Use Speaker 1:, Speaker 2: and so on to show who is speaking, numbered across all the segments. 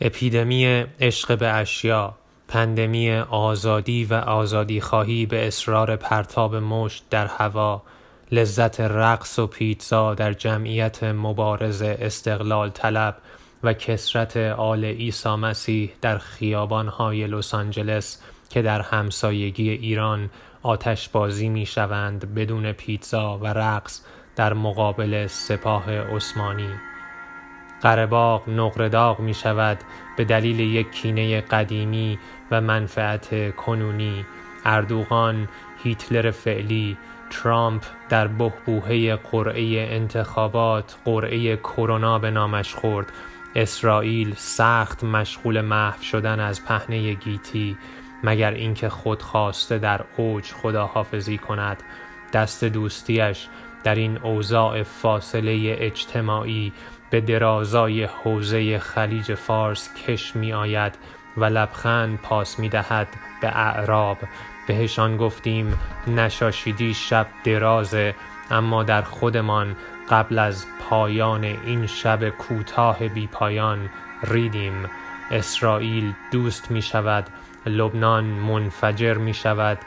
Speaker 1: اپیدمی عشق به اشیا پندمی آزادی و آزادی خواهی به اصرار پرتاب مشت در هوا لذت رقص و پیتزا در جمعیت مبارز استقلال طلب و کسرت آل عیسی مسیح در خیابانهای لس آنجلس که در همسایگی ایران آتش بازی می شوند بدون پیتزا و رقص در مقابل سپاه عثمانی. قرهباغ نقره می شود به دلیل یک کینه قدیمی و منفعت کنونی. اردوغان هیتلر فعلی ترامپ در بهبوهه قرعه انتخابات قرعه کرونا به نامش خورد. اسرائیل سخت مشغول محو شدن از پهنه گیتی مگر اینکه خود خواسته در اوج خداحافظی کند. دست دوستیش در این اوضاع فاصله اجتماعی به درازای حوزه خلیج فارس کش می آید و لبخند پاس می دهد به اعراب. بهشان گفتیم نشاشیدی شب درازه اما در خودمان قبل از پایان این شب کوتاه بی پایان ریدیم. اسرائیل دوست می شود لبنان منفجر می شود.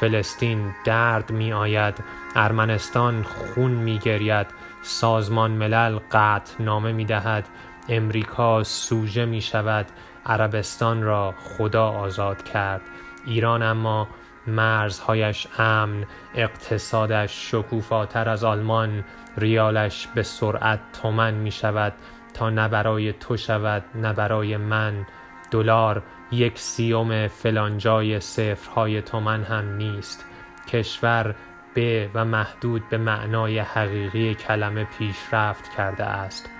Speaker 1: فلسطین درد می آید ارمنستان خون می گرید سازمان ملل قطع نامه می دهد امریکا سوژه می شود عربستان را خدا آزاد کرد. ایران اما مرزهایش امن اقتصادش شکوفاتر از آلمان ریالش به سرعت تومن می شود تا نه برای تو شود نه برای من. دلار یک سیوم فلانجای صفرهای تومن هم نیست. کشور به و محدود به معنای حقیقی کلمه پیشرفت کرده است.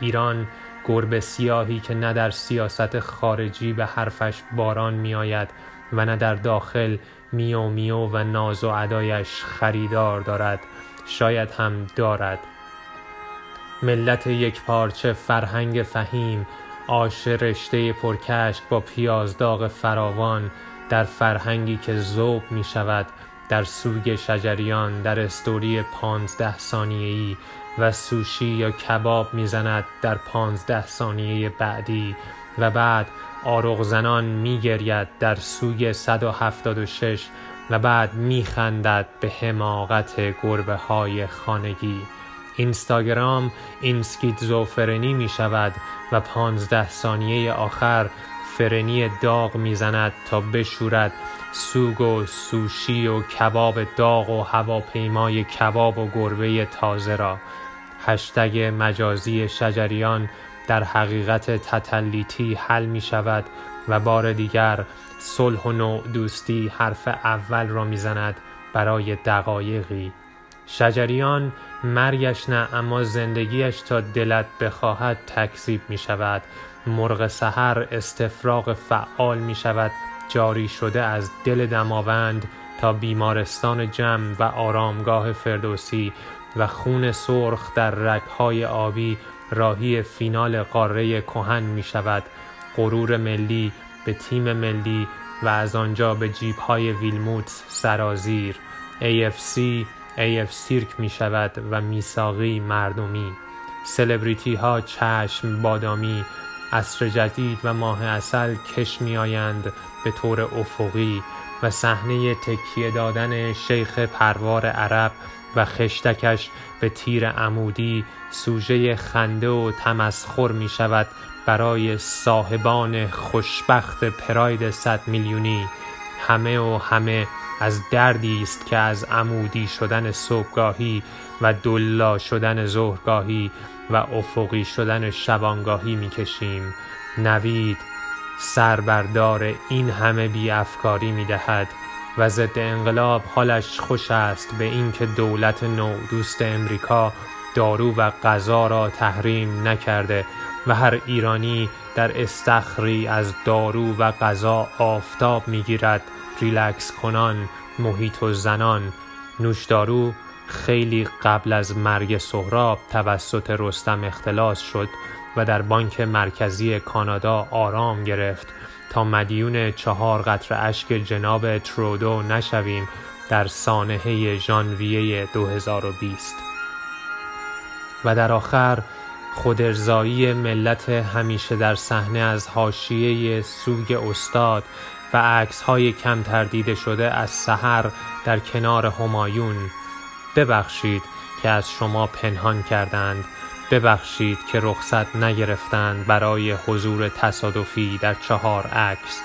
Speaker 1: ایران گربه سیاهی که نه در سیاست خارجی به حرفش باران می آید و نه در داخل میو میو و ناز و ادایش خریدار دارد. شاید هم دارد. ملت یک پارچه فرهنگ فهیم آش رشته پرکشک با پیازداغ فراوان در فرهنگی که ذوب می شود در سوگ شجریان در استوری پانزده ثانیه‌ای و سوشی یا کباب می‌زند در پانزده ثانیه بعدی و بعد آرغ زنان میگرید در سوی 176 و بعد میخندد به حماقت گربه های خانگی. اینستاگرام این سکیزوفرنی می شود و پانزده ثانیه آخر فرنی داغ می‌زند تا بشورد سوگ و سوشی و کباب داغ و هواپیمای کباب و گربه تازه را. هشتگ مجازی شجریان در حقیقت تتلیتی حل می شود و بار دیگر صلح و نوع دوستی حرف اول را می‌زند برای دقایقی. شجریان مرگش نه اما زندگیش تا دلت بخواهد تکذیب می شود مرغ سحر استفراغ فعال می شود جاری شده از دل دماوند تا بیمارستان جمع و آرامگاه فردوسی و خون سرخ در رگهای آبی راهی فینال قاره کهن می شود غرور ملی به تیم ملی و از آنجا به جیبهای ویلموت سرازیر. AFC AF سیرک می شود و میساقی مردمی. سلبریتی ها چشم بادامی عصر جدید و ماه اصل کش می آیند به طور افقی و صحنه تکیه دادن شیخ پروار عرب و خشتکش به تیر عمودی سوژه خنده و تمسخر می شود برای صاحبان خوشبخت پراید صد میلیونی. همه و همه از دردی است که از عمودی شدن صبحگاهی و دلا شدن ظهرگاهی و افقی شدن شبانگاهی می‌کشیم. نوید سربردار این همه بی افکاری می دهد و ضد انقلاب حالش خوش است به اینکه دولت نو دوست امریکا دارو و غذا را تحریم نکرده و هر ایرانی در استخری از دارو و غذا آفتاب می‌گیرد. ریلکس کنان محیط و زنان. نوشدارو خیلی قبل از مرگ سهراب توسط رستم اختلاس شد و در بانک مرکزی کانادا آرام گرفت. تا مدیون چهار قطر اشک جناب ترودو نشویم در سانحه ژانویه 2020 و در آخر خودارضایی ملت همیشه در صحنه از حاشیه سوگ استاد و عکسهای کم تردیده شده از سحر در کنار همایون. ببخشید که از شما پنهان کردند. ببخشید که رخصت نگرفتند برای حضور تصادفی در چهار عکس.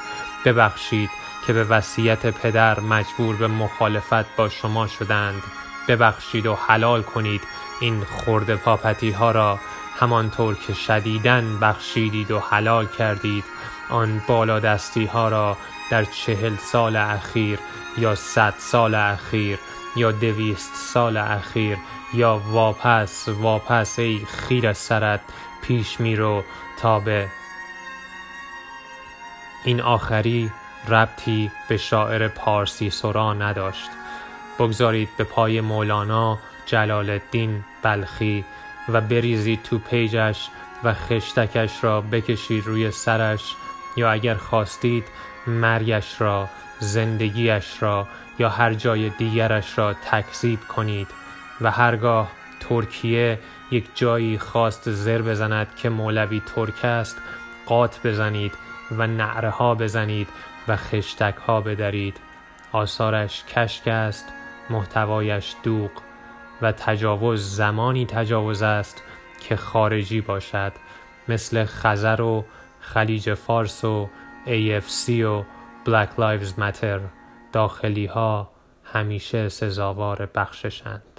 Speaker 1: ببخشید که به وصیت پدر مجبور به مخالفت با شما شدند. ببخشید و حلال کنید این خرد پاپتی ها را. همانطور که شدیدن بخشیدید و حلال کردید آن بالادستی ها را در چهل سال اخیر یا صد سال اخیر یا دویست سال اخیر یا واپس واپس ای خیر سرت پیش میرو تا به این آخری ربطی به شاعر پارسی سرا نداشت. بگذارید به پای مولانا جلال الدین بلخی و بریزید تو پیجش و خشتکش را بکشید روی سرش یا اگر خواستید مرگش را زندگیش را یا هر جای دیگرش را تکذیب کنید. و هرگاه ترکیه یک جایی خواست زر بزند که مولوی ترک است قات بزنید و نعره ها بزنید و خشتک ها بدرید. آثارش کشک است محتوایش دوغ. و تجاوز زمانی تجاوز است که خارجی باشد مثل خزر و خلیج فارس و AFC و Black Lives Matter. داخلی ها همیشه سزاوار بخششند.